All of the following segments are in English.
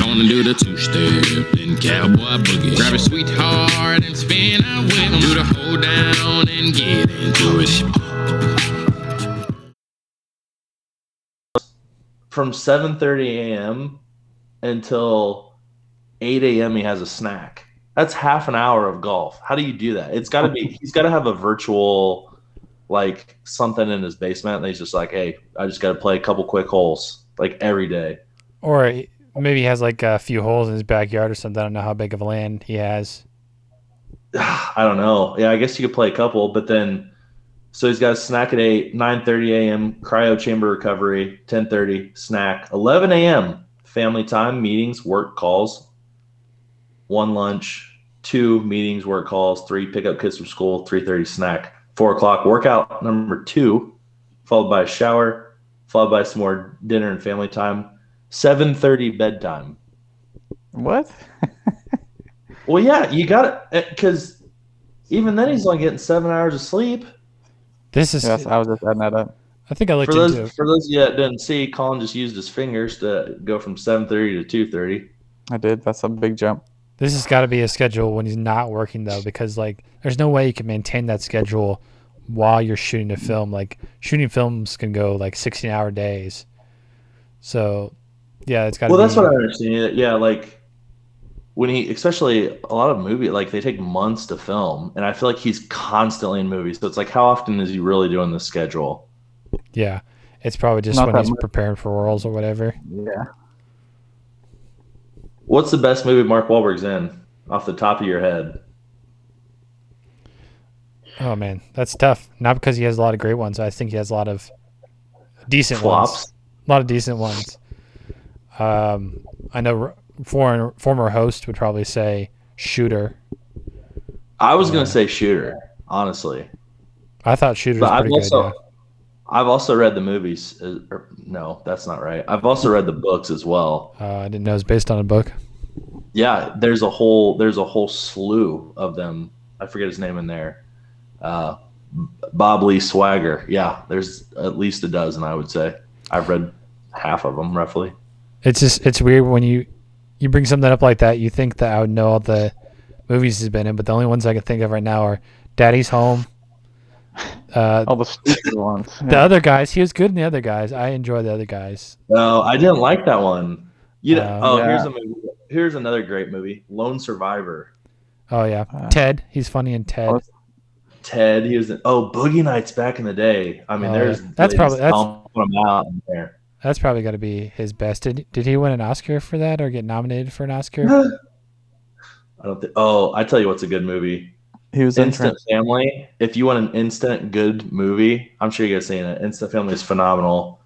Gonna do the two step, then cowboy boogie. Grab a sweetheart and spin out with 'em. Do the hold down and get into it. From 7:30 a.m. until 8 a.m. he has a snack. That's half an hour of golf. How do you do that? It's got to be. He's got to have a virtual, like something in his basement. And he's just like, hey, I just got to play a couple quick holes like every day. Or he- maybe he has like a few holes in his backyard or something. I don't know how big of a land he has. I don't know. Yeah, I guess you could play a couple, but then so he's got a snack at eight, nine thirty a.m. cryo chamber recovery, ten thirty snack, eleven a.m. family time meetings, work calls, one lunch, two meetings, work calls, three pick up kids from school, three thirty snack, four o'clock workout number two, followed by a shower, followed by some more dinner and family time, seven thirty bedtime. What? Well, yeah, you got it uh, because even then he's only getting seven hours of sleep. This is. Yes, I was just adding that up. I think I looked For those into. for those of you that didn't see, Colin just used his fingers to go from seven thirty to two thirty. I did. That's a big jump. This has got to be a schedule when he's not working though, because like there's no way you can maintain that schedule while you're shooting a film. Like shooting films can go like 16 hour days. So, yeah, it's got. Well, be, that's what I understand. Yeah, like when he, especially a lot of movie, like they take months to film, and I feel like he's constantly in movies. So it's like, how often is he really doing the schedule? Yeah, it's probably just Not when he's much. preparing for roles or whatever. Yeah. What's the best movie Mark Wahlberg's in, off the top of your head? Oh man, that's tough. Not because he has a lot of great ones. I think he has a lot of decent ones. A lot of decent ones. Um, I know foreign, former host would probably say Shooter. I was gonna say Shooter, honestly, I thought Shooter but I've good. also Yeah. I've also read the movies. Uh, or- no, that's not right. I've also read the books as well. Uh, I didn't know it was based on a book. Yeah, there's a whole there's a whole slew of them. I forget his name in there. Uh, Bob Lee Swagger. Yeah, there's at least a dozen. I would say I've read half of them roughly. It's just it's weird when you you bring something up like that. You think that I would know all the movies he's been in, but the only ones I can think of right now are Daddy's Home. Uh, All the stupid ones. the other guys, he was good in the other guys. I enjoy the other guys. No, I didn't like that one. You know, Uh, oh, yeah. here's a movie. Here's another great movie, Lone Survivor. Oh yeah, Uh, Ted. He's funny in Ted. Ted, he was in, oh Boogie Nights back in the day. I mean, Oh, there's yeah. That's they probably- just that's- dump them out in there. That's probably got to be his best. Did did he win an Oscar for that or get nominated for an Oscar? I don't think. Oh, I tell you what's a good movie. He was Instant Trans- Family. If you want an instant good movie, I'm sure you guys seen it. Instant Family is phenomenal.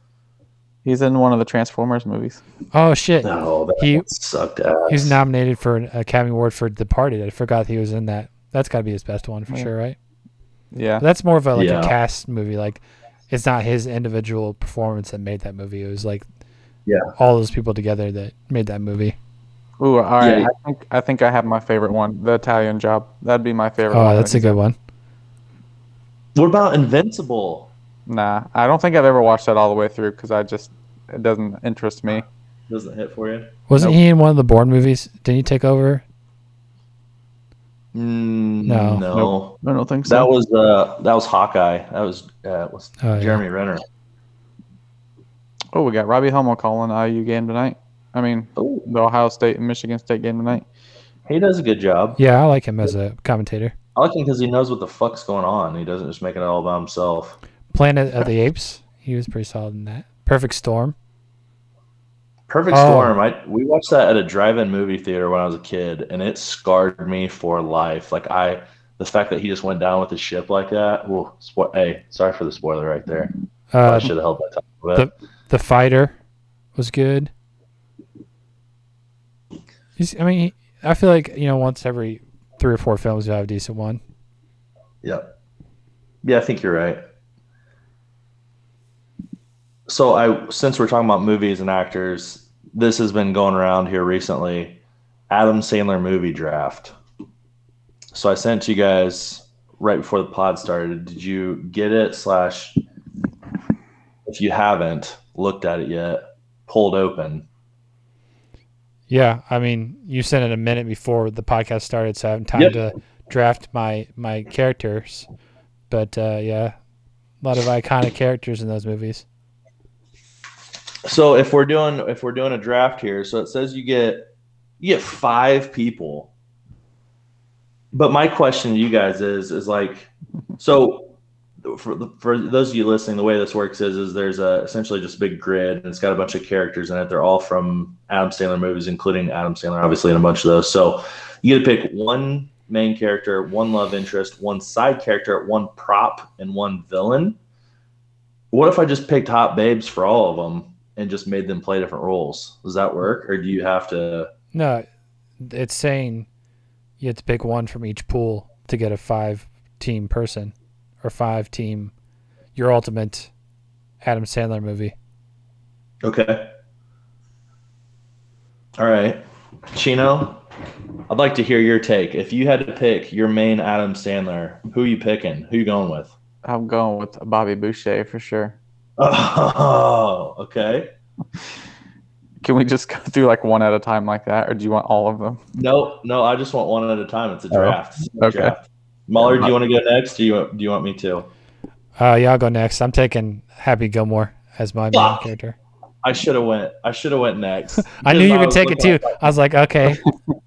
He's in one of the Transformers movies. Oh shit, No, that He- sucked ass. he was nominated for an Academy Award for Departed. I forgot he was in that. That's got to be his best one for Yeah. sure, right? Yeah. That's more of a like Yeah. a cast movie. Like it's not his individual performance that made that movie. It was like Yeah. all those people together that made that movie. Ooh, all right. Yeah. I think I think I have my favorite one, the Italian Job. That'd be my favorite. Oh, one. that's a good one. What about Invincible? Nah, I don't think I've ever watched that all the way through because I just it doesn't interest me. Doesn't hit for you? Wasn't Nope. he in one of the Bourne movies? Didn't he take over? Mm, No. no. Nope. I don't think so. That was uh, that was Hawkeye. That was uh, was Oh, yeah. Jeremy Renner. oh, we got Robbie Hummel calling IU game tonight. I mean, Oh, the Ohio State and Michigan State game tonight. he does a good job. Yeah, I like him as a commentator. I like him because he knows what the fuck's going on. He doesn't just make it all by himself. Planet of the Apes. He was pretty solid in that. Perfect Storm. Perfect Oh. Storm. I we watched that at a drive-in movie theater when I was a kid, and it scarred me for life. Like I, the fact that he just went down with the ship like that. Ooh, spo- hey, sorry for the spoiler right there. I Uh, should have held my tongue. But the Fighter was good. He's, I mean, I feel like you know once every three or four films you have a decent one. yeah, yeah, I think you're right. So I, since we're talking about movies and actors, this has been going around here recently. Adam Sandler movie draft. So I sent you guys right before the pod started. Did you get it? Slash, if you haven't looked at it yet, pulled open. Yeah, I mean, you sent it a minute before the podcast started, so I haven't time Yep. to draft my my characters. But uh, yeah, a lot of iconic characters in those movies. So if we're doing if we're doing a draft here, so it says you get you get five people. But my question to you guys is is like so for for those of you listening, the way this works is is there's a essentially just a big grid and it's got a bunch of characters in it. They're all from Adam Sandler movies, including Adam Sandler, obviously, in a bunch of those. So you get to pick one main character, one love interest, one side character, one prop, and one villain. What if I just picked hot babes for all of them and just made them play different roles? Does that work, or do you have to? No, it's saying you have to pick one from each pool to get a five team person or five team your ultimate Adam Sandler movie. Okay. All right, Chino. I'd like to hear your take. If you had to pick your main Adam Sandler, who are you picking? Who you going with? I'm going with Bobby Boucher for sure. Oh, okay. Can we just go through like one at a time like that, or do you want all of them? No, no, I just want one at a time. It's a Oh, draft. It's a okay. draft. Mahler, do you want to go next? Do you do you want me to? Uh, yeah, I'll go next. I'm taking Happy Gilmore as my main Fuck. character. I should have went. I should have went next. I knew Because you would take it too. at- I was like, okay,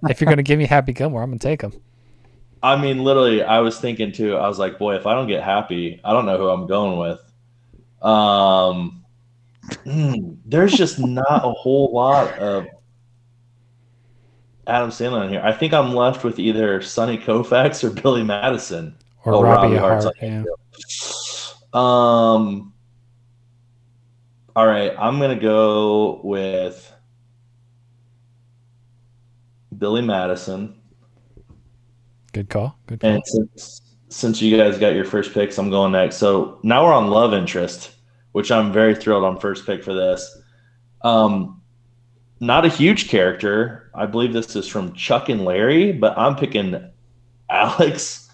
if you're gonna give me Happy Gilmore, I'm gonna take him. I mean, literally, I was thinking too. I was like, boy, if I don't get happy, I don't know who I'm going with. Um, hmm, there's just not a whole lot of Adam Sandler in here. I think I'm left with either Sonny Koufax or Billy Madison. Or Oh, Robbie, Robbie Hart. Hart's Yeah. Um. All right, I'm gonna go with Billy Madison. Good call. Good call. And since since you guys got your first picks, I'm going next. So now we're on love interest, which I'm very thrilled on first pick for this. Um, not a huge character. I believe this is from Chuck and Larry, but I'm picking Alex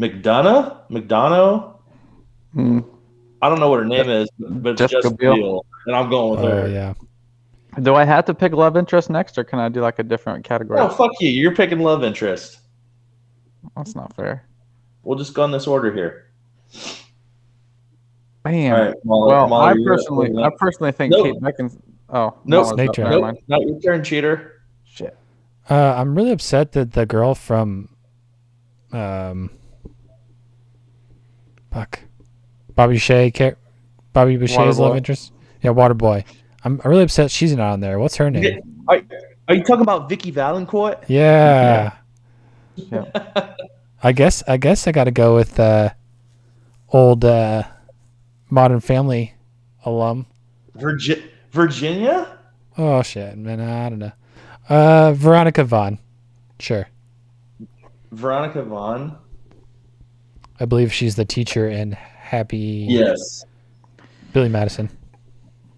McDonough. McDonough. Hmm. I don't know what her name is, but it's Jessica Jessica Biel. Biel, and I'm going with Oh her. yeah. Do I have to pick love interest next, or can I do like a different category? Oh fuck you! You're picking love interest. That's not fair. We'll just go in this order here. Damn. All right. Mahler- well, Mahler, I you're personally, I personally think Nope. Kate Beckinsale. Oh, Nope. Mahler's Snake up. Nope, not your turn, cheater. Shit. Uh, I'm really upset that the girl from, um, fuck, Bobby Shea, Car- Bobby Boucher's love interest. Yeah, Waterboy. I'm really upset she's not on there. What's her name? Are, are you talking about Vicki Vallencourt? Yeah. Yeah. I guess I guess I got to go with uh, old uh, Modern Family alum. Virgi- Virginia? Oh shit, man, I don't know. Uh, Veronica Vaughn. Sure, Veronica Vaughn? I believe she's the teacher in Happy. Yes. Billy Madison.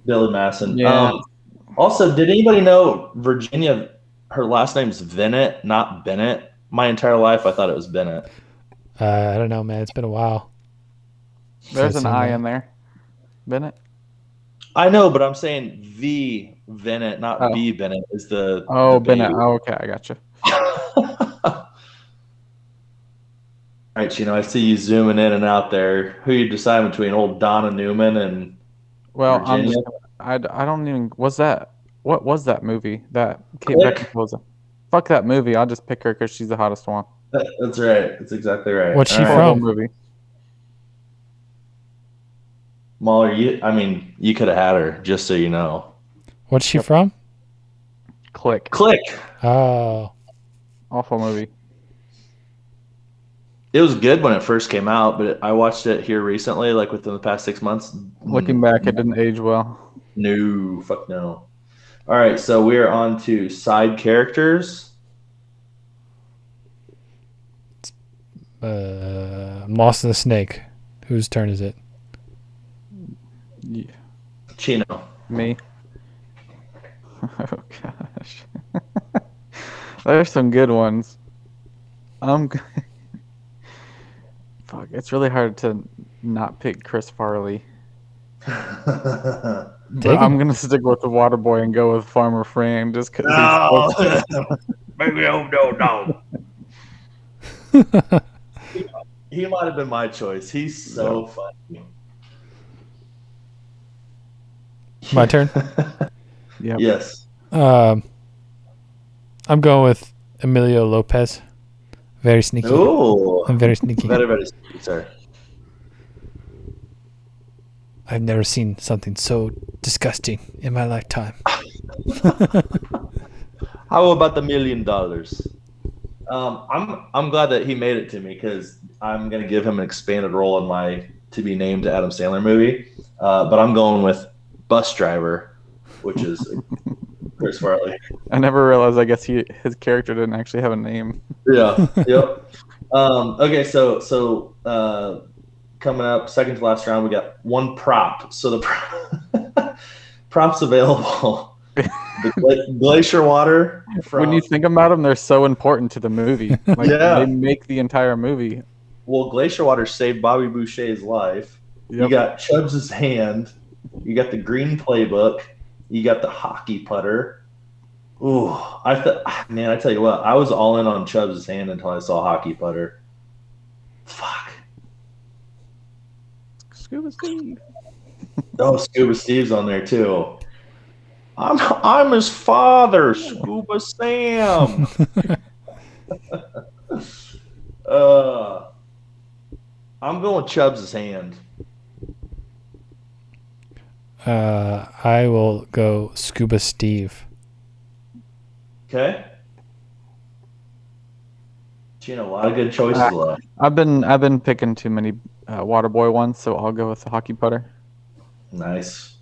Billy Madison. Yeah. Um, also, did anybody know Virginia, her last name's Venit, not Bennett? My entire life, I thought it was Bennett. Uh, I don't know, man. It's been a while. There's an I've in there. Bennett. I know, but I'm saying V Bennett, not Oh. B Bennett, is the. Oh, the Bennett. Oh, okay, I got you. All right, you know, I see you zooming in and out there. Who you decide between old Donna Newman and Well, I'm just. I, I don't even. Was that? What was that movie? That Kate Click. Beckinsale was. A- Fuck that movie. I'll just pick her because she's the hottest one. That's right. That's exactly right. What's she All right. from? Horrible movie. Mahler, you, I mean, you could have had her, just so you know. What's she from? Click. Click. Oh, Awful movie. It was good when it first came out, but I watched it here recently, like within the past six months. Looking mm. back, it didn't age well. No, fuck no. All right, so we are on to side characters. uh, I'm lost in the snake. Whose turn is it? Yeah. Chino. Me. Oh gosh. There's some good ones. I'm. g- Fuck, it's really hard to not pick Chris Farley. But I'm gonna stick with the water boy and go with Farmer Fran just because No. Maybe I don't know. He might have been my choice. He's so funny. My turn. yeah. Yes. Um, I'm going with Emilio Lopez. Very sneaky. Ooh. I'm very sneaky. Very, very sweet, sir. I've never seen something so disgusting in my lifetime. How about the million dollars? Um, I'm I'm glad that he made it to me because I'm gonna give him an expanded role in my to be named Adam Sandler movie. Uh, but I'm going with bus driver, which is Chris Farley. I never realized. I guess he his character didn't actually have a name. Yeah. yep. Um, okay, so so uh, coming up second to last round, we got one prop. So the pro- props available. the gla- glacier water. From, when you think about them, they're so important to the movie. Like, Yeah. They make the entire movie. well, glacier water saved Bobby Boucher's life. You got Chubbs' hand. You got the green playbook. You got the hockey putter. Ooh, I thought, man, I tell you what, I was all in on Chubbs' hand until I saw hockey putter. Fuck. Scuba Steve. Oh, Scuba Steve's on there too. I'm I'm his father, Scuba Sam. uh, I'm going Chubbs' hand. Uh, I will go Scuba Steve. Okay. Gina, a lot of good choices left. I've been I've been picking too many uh, water boy ones, so I'll go with the hockey putter. Nice.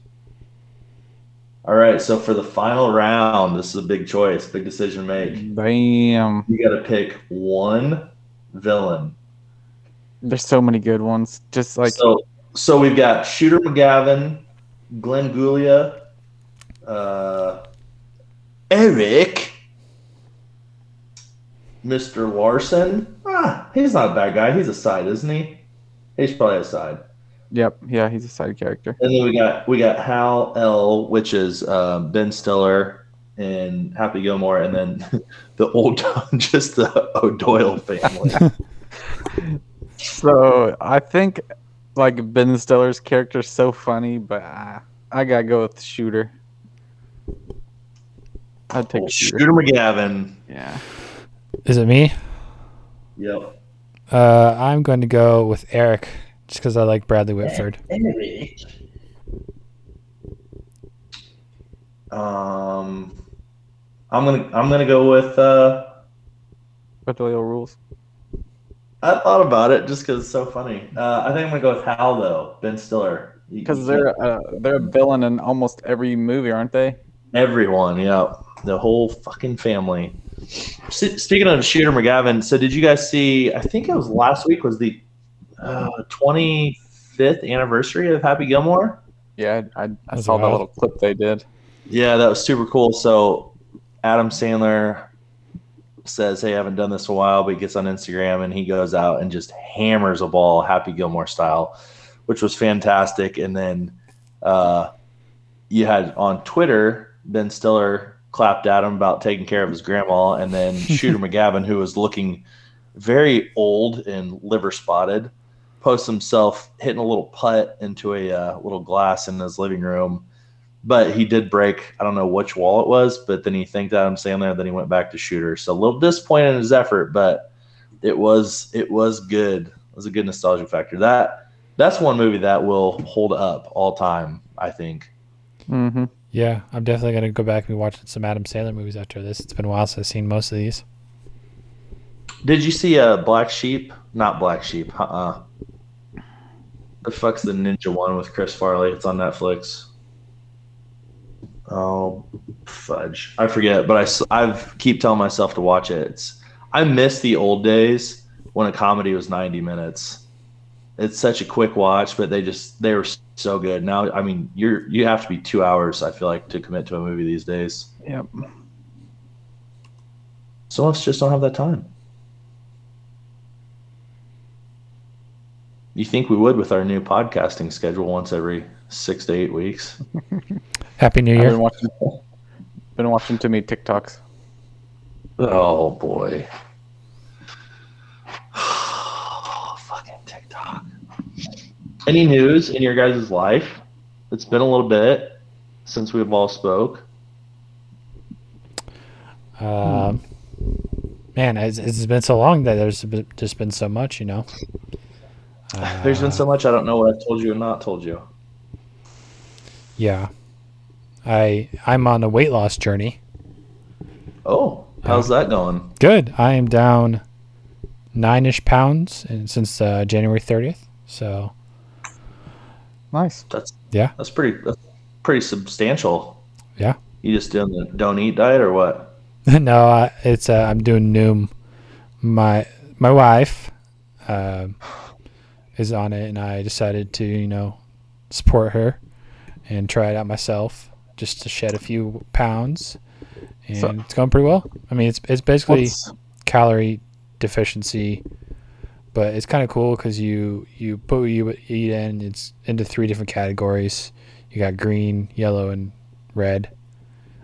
All right, so for the final round, this is a big choice, big decision to make. Bam. You got to pick one villain. There's so many good ones. Just like so, so we've got Shooter McGavin, Glenn Guglia, uh, Eric, Mr. Larson. Ah, he's not a bad guy. He's a side, isn't he? He's probably a side. Yep. Yeah, he's a side character. And then we got we got Hal L, which is um, Ben Stiller and Happy Gilmore, and then the old just the O'Doyle family. So I think like Ben Stiller's character's so funny, but I, I gotta go with the shooter. I'd take shooter. Shooter McGavin. Yeah. Is it me? Yep. Uh, I'm going to go with Eric just because I like Bradley Whitford. Um, I'm gonna I'm gonna go with. Uh, But O'Doyle rules. I thought about it just because it's so funny. Uh, I think I'm gonna go with Hal though, Ben Stiller. Because they're uh, they're a villain in almost every movie, aren't they? Everyone, yeah, the whole fucking family. S- Speaking of Shooter McGavin, so did you guys see? I think it was last week was the uh, 25th anniversary of Happy Gilmore. Yeah, I, I That's saw that little clip they did. Yeah, that was super cool. So Adam Sandler says, "Hey, I haven't done this in a while," but he gets on Instagram and he goes out and just hammers a ball, Happy Gilmore style, which was fantastic. And then uh, you had on Twitter Ben Stiller clapped at him about taking care of his grandma, and then Shooter McGavin, who was looking very old and liver spotted, posts himself hitting a little putt into a uh, little glass in his living room but he did break I don't know which wall it was, but then he thanked Adam Sandler, then he went back to shooter. So a little disappointed in his effort, but it was it was good. It was a good nostalgia factor. That that's one movie that will hold up all time, I think. Mm-hmm. Yeah, I'm definitely to go back and be watching some Adam Sandler movies after this. It's been a while since I've seen most of these. Did you see uh Black Sheep? Not Black Sheep. Uh-uh. The fuck's the ninja one with Chris Farley? It's on Netflix. Oh, fudge! I forget, but I I've keep telling myself to watch it. It's I miss the old days when a comedy was ninety minutes. It's such a quick watch, but they just they were so good. Now, I mean, you're you have to be two hours. I feel like to commit to a movie these days. Yep. Some of us just don't have that time. You think we would with our new podcasting schedule once every six to eight weeks. Happy New I've Year. been watching, been watching too many TikToks. Oh boy. Fucking TikTok. Any news in your guys' life? It's been a little bit since we've all spoke. Um, man, it's, it's been so long that there's been- just been so much, you know. There's been Uh, so much I don't know what I've told you and not told you. Yeah, I I'm on a weight loss journey. Oh, how's that going? Good. I am down nine-ish pounds and since uh, January 30th. So Nice. That's Yeah. That's pretty. That's pretty substantial. Yeah. You just doing the don't eat diet or what? no, I, it's uh, I'm doing Noom. My my wife um is on it, and I decided to you know support her and try it out myself just to shed a few pounds, and So- it's going pretty well. I mean, it's it's basically calorie deficiency, but it's kind of cool because you you put what you eat in. It's into three different categories. You got green, yellow, and red.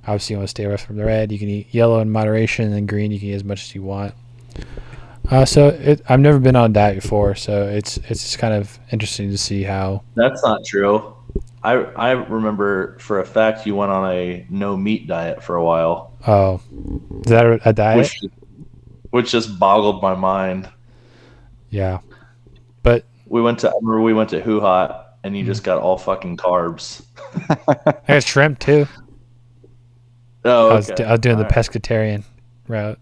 Obviously, you want to stay away from the red. You can eat yellow in moderation, and then green you can eat as much as you want. Uh, so it, I've never been on a diet before, so it's it's just kind of interesting to see how. That's not true. I I remember for a fact you went on a no meat diet for a while, Oh, is that a, a diet? which which just boggled my mind. Yeah, but We went to I remember we went to HuHot and you Mm. just got all fucking carbs. I got shrimp too. Oh, I was. I was doing the Alright. pescatarian route.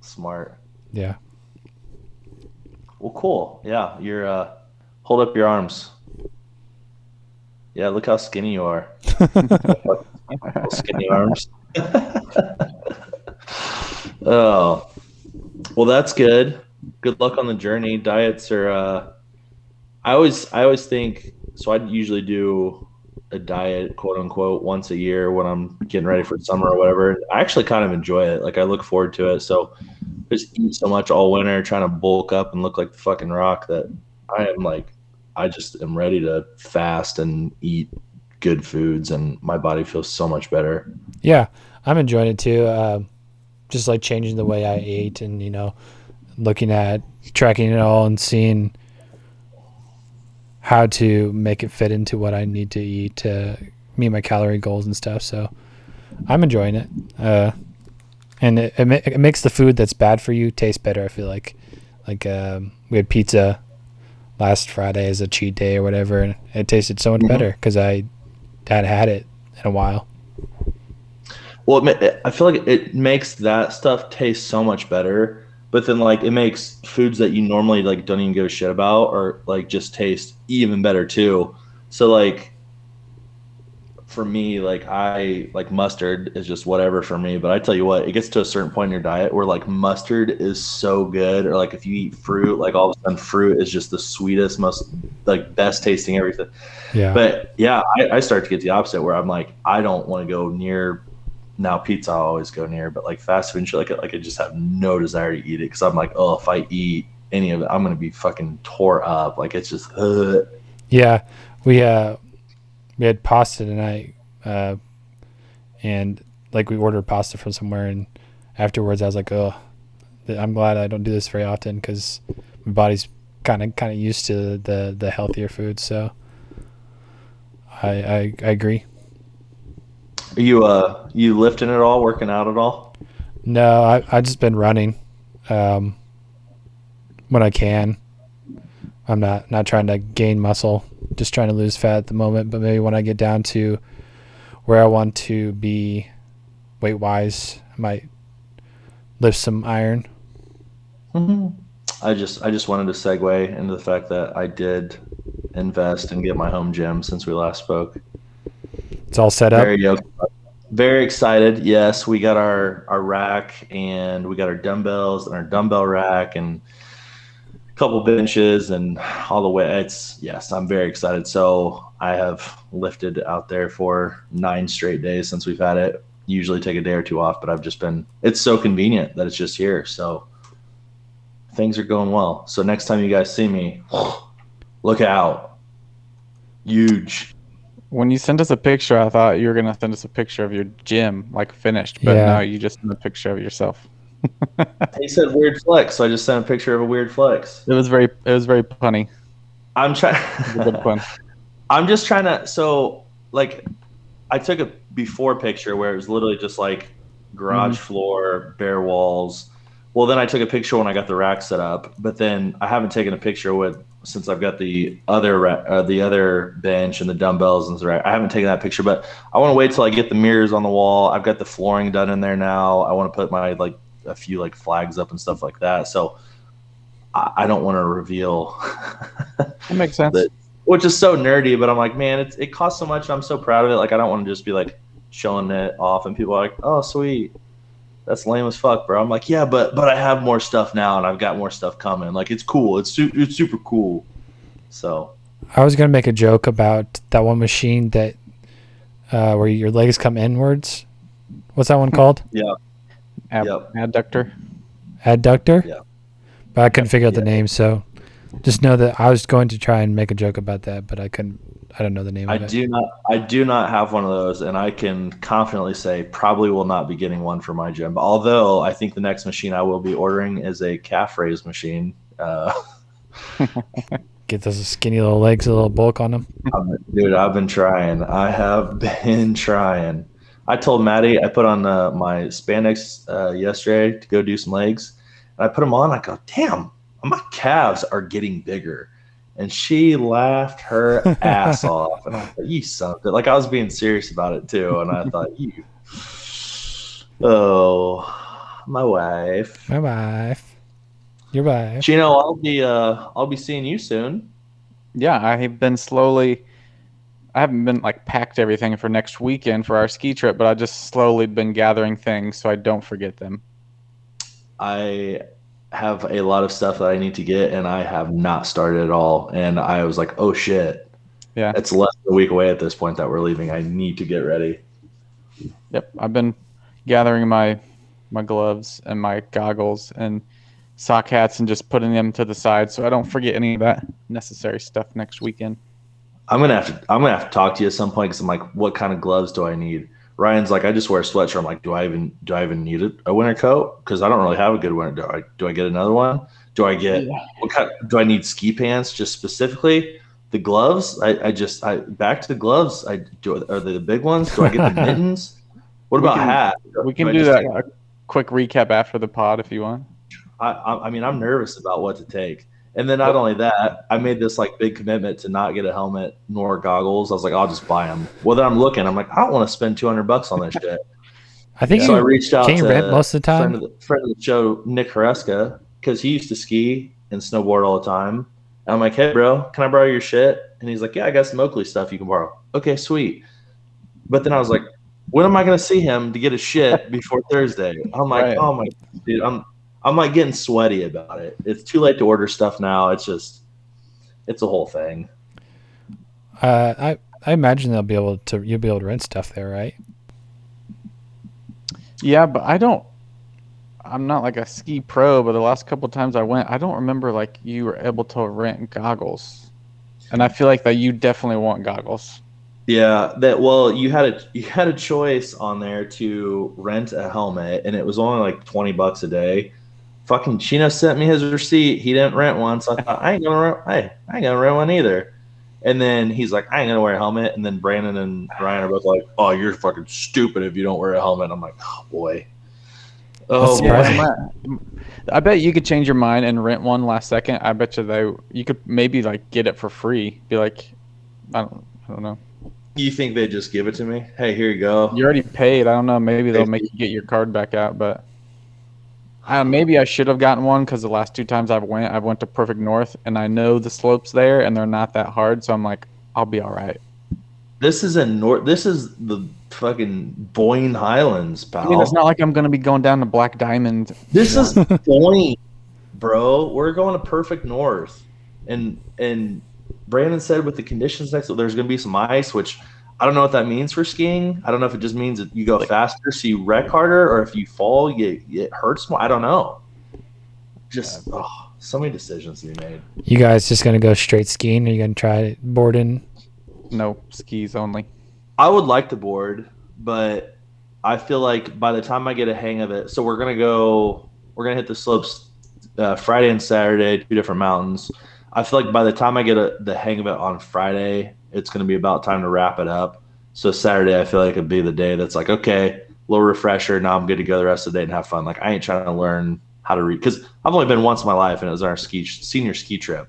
Smart. Yeah. Well, cool. Yeah, you're. uh Hold up your arms. Yeah, look how skinny you are. Skinny arms. oh, well, that's good. Good luck on the journey. Diets are. uh I always, I always think. So I usually do a diet, quote unquote, once a year when I'm getting ready for summer or whatever. I actually kind of enjoy it. Like I look forward to it. So just eat so much all winter, trying to bulk up and look like the fucking rock that I am like. I just am ready to fast and eat good foods, and my body feels so much better. Yeah, I'm enjoying it too. Uh, just like changing the way I ate and, you know, looking at tracking it all and seeing how to make it fit into what I need to eat to meet my calorie goals and stuff. So I'm enjoying it. Uh, and it, it, ma- it makes the food that's bad for you taste better. I feel like, like um, we had pizza last Friday as a cheat day or whatever, and it tasted so much Mhm. better because I had had it in a while. Well, I feel like it makes that stuff taste so much better, but then like it makes foods that you normally like don't even give a shit about or like just taste even better too. So like for me, like I like mustard is just whatever for me. But I tell you what, it gets to a certain point in your diet where like mustard is so good, or like if you eat fruit, like all of a sudden fruit is just the sweetest, most like best tasting everything. Yeah. But yeah, I, I start to get the opposite where I'm like, I don't want to go near. Now pizza, I always go near, but like fast food and shit, like like I just have no desire to eat it because I'm like, oh, if I eat any of it, I'm gonna be fucking tore up. Like it's just, ugh. Yeah, we uh we had pasta tonight, uh, and like we ordered pasta from somewhere, and afterwards I was like, oh, I'm glad I don't do this very often because my body's kind of kind of used to the the healthier food. So I I, I agree. Are you uh you lifting at all, working out at all? No, I I just been running, um, when I can. I'm not not trying to gain muscle, just trying to lose fat at the moment. But maybe when I get down to where I want to be weight wise, I might lift some iron. I just I just wanted to segue into the fact that I did invest and get my home gym since we last spoke. It's all set up. Very. Very excited. Yes, we got our our rack and we got our dumbbells and our dumbbell rack and a couple benches and all the way. It's yes, I'm very excited. So I have lifted out there for nine straight days since we've had it. Usually take a day or two off, but I've just been. It's so convenient that it's just here. So things are going well. So next time you guys see me, look out. Huge. When you sent us a picture, I thought you were gonna send us a picture of your gym, like finished. But Yeah. no, you just sent a picture of yourself. He said weird flex, so I just sent a picture of a weird flex. It was very, it was very punny. I'm trying. It was a good pun. I'm just trying to. So, like, I took a before picture where it was literally just like garage mm-hmm. floor, bare walls. Well, then I took a picture when I got the rack set up, but then I haven't taken a picture with since I've got the other uh, the other bench and the dumbbells and the rack. I haven't taken that picture, but I want to wait till I get the mirrors on the wall. I've got the flooring done in there now. I want to put my like a few like flags up and stuff like that. So I, I don't want to reveal. That makes sense. But- which is so nerdy, but I'm like, man, it's, it costs so much. and I'm so proud of it. Like, I don't want to just be like showing it off, and people are like, oh, sweet, that's lame as fuck, bro. I'm like, yeah, but but I have more stuff now, and I've got more stuff coming. Like, it's cool. It's su- it's super cool. So I was gonna make a joke about that one machine that uh, where your legs come inwards. What's that one called? Ab- Yep. Adductor. Adductor. Yeah. But I couldn't figure out the name, so just know that I was going to try and make a joke about that, but I couldn't. I don't know the name I of it. do not I do not have one of those, and I can confidently say probably will not be getting one for my gym. Although I think the next machine I will be ordering is a calf raise machine. Uh, Get those skinny little legs, a little bulk on them. Dude, I've been trying. I have been trying. I told Maddie I put on uh, my spandex uh, yesterday to go do some legs, and I put them on. I go, damn, my calves are getting bigger, and she laughed her ass off. And I thought, you son of a-" like I was being serious about it too, and I thought, you, oh, my wife. My wife. Your wife. Chino, I'll be uh, I'll be seeing you soon. Yeah, I've been slowly. I haven't been like packed everything for next weekend for our ski trip, but I've just slowly been gathering things so I don't forget them. I have a lot of stuff that I need to get, and I have not started at all. And I was like, oh shit. Yeah. It's less than a week away at this point that we're leaving. I need to get ready. Yep, I've been gathering my my gloves and my goggles and sock hats and just putting them to the side so I don't forget any of that necessary stuff next weekend. I'm gonna have to I'm gonna have to talk to you at some point because I'm like, what kind of gloves do I need? Ryan's like, I just wear a sweatshirt. I'm like, do I even do I even need it, a winter coat? Because I don't really have a good winter. Do I do I get another one? Do I get what kind? Do I need ski pants just specifically? The gloves? I, I just I back to the gloves. I do are they the big ones? Do I get the mittens? What We about can- hat? We can I do that quick recap after the pod if you want. I, I, I mean, I'm nervous about what to take. And then not only that, I made this like big commitment to not get a helmet nor goggles. I was like, I'll just buy them. Well, then I'm looking. I'm like, I don't want to spend 200 bucks on this shit. I think so I reached out to rent most of the friend of the, friend of the show, Nick Hareska, because he used to ski and snowboard all the time. And I'm like, hey, bro, can I borrow your shit? And he's like, yeah, I got some Oakley stuff you can borrow. Okay, sweet. But then I was like, when am I going to see him to get his shit before Thursday? I'm like, Right. oh my, dude, I'm, I'm like getting sweaty about it. It's too late to order stuff now. It's just, it's a whole thing. Uh, I I imagine they'll be able to. You'll be able to rent stuff there, right? Yeah, but I don't. I'm not like a ski pro, but the last couple times I went, I don't remember like you were able to rent goggles, and I feel like that you definitely want goggles. Yeah, that well, you had a you had a choice on there to rent a helmet, and it was only like twenty bucks a day. Fucking Chino sent me his receipt. He didn't rent one, so I thought I ain't gonna rent. Hey, I ain't gonna rent one either. And then he's like, I ain't gonna wear a helmet. And then Brandon and Ryan are both like, Oh, you're fucking stupid if you don't wear a helmet. I'm like, Oh boy. Oh boy. I bet you could change your mind and rent one last second. I bet you they you could maybe like get it for free. Be like, I don't, I don't know. You think they just give it to me? Hey, here you go. You already paid. I don't know. Maybe they'll make you get your card back out, but uh, maybe I should have gotten one because the last two times I've went, I've went to Perfect North, and I know the slopes there, and they're not that hard. So I'm like, I'll be all right. This is in North. This is the fucking Boyne Highlands, pal. I mean, it's not like I'm gonna be going down to Black Diamond. This is Boyne, bro. We're going to Perfect North, and and Brandon said with the conditions next, there's going to be some ice, which I don't know what that means for skiing. I don't know if it just means that you go faster, so you wreck harder, or if you fall, you it hurts more. I don't know. Just oh, so many decisions to be made. You guys just gonna go straight skiing? Or you gonna try boarding? no skis only. I would like to board, but I feel like by the time I get a hang of it, so we're gonna go, we're gonna hit the slopes uh, Friday and Saturday, two different mountains. I feel like by the time I get a, the hang of it on Friday, it's gonna be about time to wrap it up. So Saturday, I feel like it'd be the day that's like, okay, little refresher. Now I'm good to go the rest of the day and have fun. Like I ain't trying to learn how to read because I've only been once in my life, and it was our ski senior ski trip.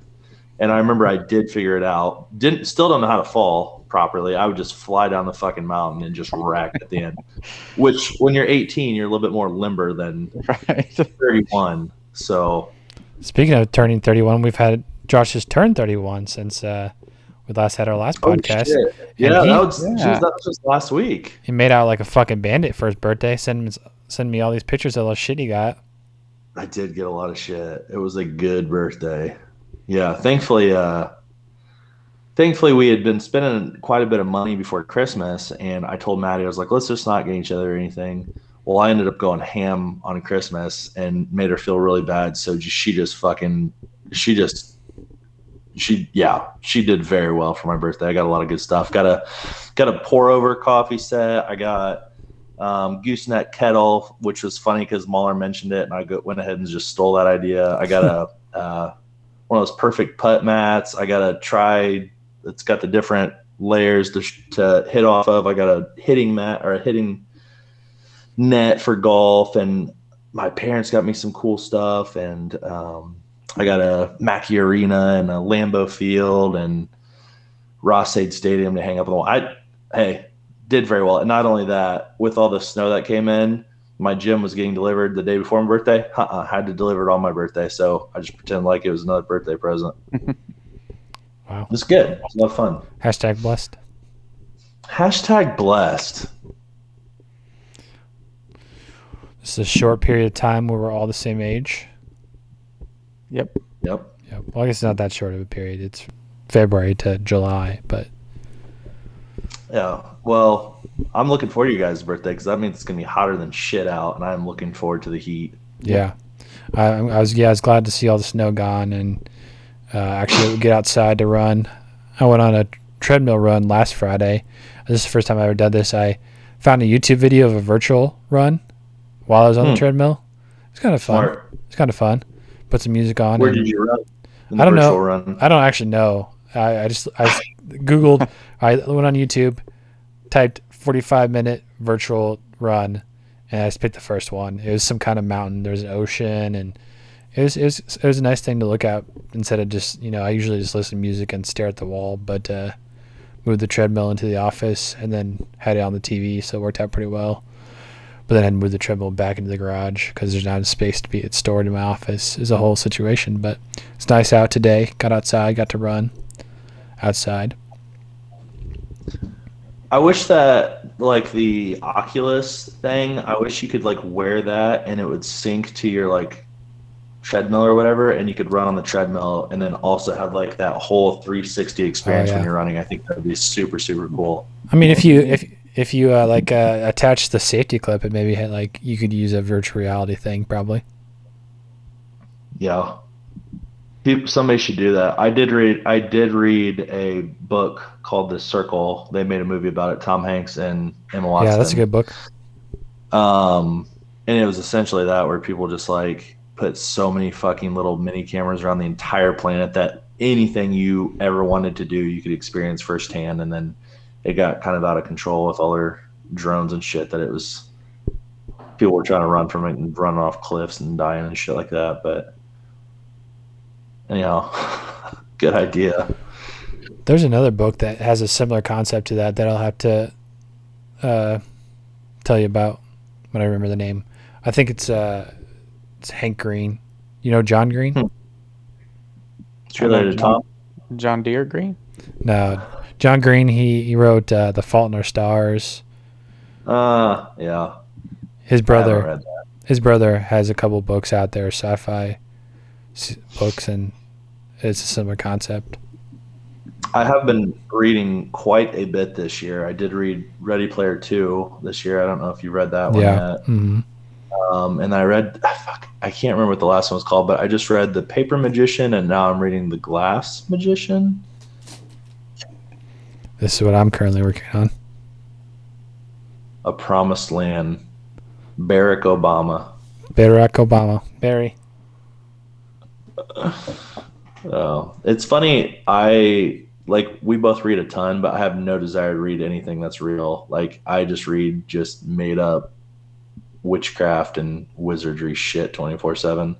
And I remember I did figure it out. Didn't still don't know how to fall properly. I would just fly down the fucking mountain and just wreck at the end. Which when you're 18, you're a little bit more limber than Right. 31. So Speaking of turning 31, we've had Josh has turned 31 since uh, we last had our last Oh, podcast. shit. yeah, he- that was, geez, that was just last week. He made out like a fucking bandit for his birthday. Send him, send me all these pictures of all the shit he got. I did get a lot of shit. It was a good birthday. Yeah, thankfully, uh, thankfully we had been spending quite a bit of money before Christmas, and I told Maddie I was like, let's just not get each other anything. Well, I ended up going ham on Christmas and made her feel really bad. So just, she just fucking, she just, she yeah, she did very well for my birthday. I got a lot of good stuff. Got a, got a pour over coffee set. I got um, gooseneck kettle, which was funny because Mahler mentioned it, and I go, went ahead and just stole that idea. I got a uh, one of those perfect putt mats. I got a try. It's got the different layers to, to hit off of. I got a hitting mat or a hitting net for golf, and my parents got me some cool stuff, and um, I got a Mackey Arena and a Lambeau Field and Ross-Ade Stadium to hang up on the wall. I hey did very well. And not only that, with all the snow that came in, my gym was getting delivered the day before my birthday. Uh-uh, had to deliver it on my birthday, so I just pretend like it was another birthday present. Wow. It was good. It was a lot of fun. Hashtag blessed. Hashtag blessed. This is a short period of time where we're all the same age. Yep. Yep. Yep. Well, I guess it's not that short of a period. It's February to July, but Yeah. Well, I'm looking forward to you guys' birthday because that means it's gonna be hotter than shit out, and I'm looking forward to the heat. yeah. I, I was yeah, I was glad to see all the snow gone and uh, actually get outside to run. I went on a treadmill run last Friday. This is the first time I ever done this. I found a YouTube video of a virtual run while I was on Hmm. the treadmill. It's kind of fun. Smart. It's kind of fun. Put some music on. Where did you run? I don't know. Run? I don't actually know. I, I just I googled. I went on YouTube, typed 45 minute virtual run, and I just picked the first one. It was some kind of mountain. There's an ocean, and it was it was it was a nice thing to look at instead of just you know I usually just listen to music and stare at the wall, but uh, moved the treadmill into the office and then had it on the TV, so it worked out pretty well. But then I had to move the treadmill back into the garage because there's not enough space to be it stored in my office. Is a whole situation, but it's nice out today. Got outside, got to run outside. I wish that like the Oculus thing, I wish you could like wear that and it would sync to your like treadmill or whatever and you could run on the treadmill and then also have like that whole 360 experience Oh, yeah. when you're running. I think that would be super super cool. I mean, if you if if you uh, like uh, attach the safety clip, it maybe had like you could use a virtual reality thing probably. Yeah. People, somebody should do that. I did read I did read a book called The Circle. They made a movie about it. Tom Hanks and Emma Watson. Yeah, that's a good book. Um, and it was essentially that where people just like put so many fucking little mini cameras around the entire planet that anything you ever wanted to do, you could experience firsthand. And then it got kind of out of control with all their drones and shit that it was people were trying to run from it and run off cliffs and dying and shit like that. But anyhow, good idea. There's another book that has a similar concept to that that I'll have to uh, tell you about when I remember the name. I think it's uh, it's Hank Green. You know John Green? Hmm. It's related to Tom. John Deere Green. No, John Green. He he wrote uh, The Fault in Our Stars. Uh, yeah. His brother his brother has a couple books out there, sci-fi books, and it's a similar concept. I have been reading quite a bit this year. I did read Ready Player Two this year. I don't know if you read that one Yeah. yet. hmm Um, and I read, ah, fuck, I can't remember what the last one was called, but I just read The Paper Magician, and now I'm reading The Glass Magician. This is what I'm currently working on. A Promised Land. Barack Obama. Barack Obama. Barry. Oh, it's funny. I like we both read a ton, but I have no desire to read anything that's real. Like I just read just made up witchcraft and wizardry shit twenty four seven.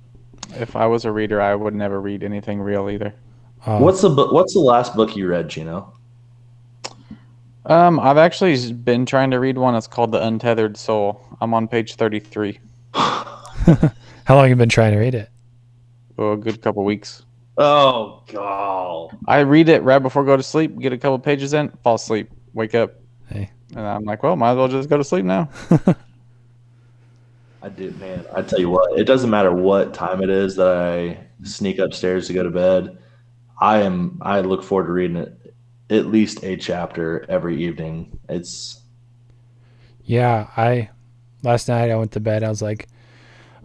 If I was a reader, I would never read anything real either. Uh, What's the book? What's the last book you read, Chino? Um, I've actually been trying to read one. It's called The Untethered Soul. I'm on page 33. How long have you been trying to read it? Oh, a good couple weeks. Oh god. I read it right before I go to sleep, get a couple pages in, fall asleep, wake up. Hey. And I'm like, well, might as well just go to sleep now. I do, man. I tell you what, it doesn't matter what time it is that I sneak upstairs to go to bed. I am. I look forward to reading it at least a chapter every evening. It's Yeah, I last night I went to bed. I was like,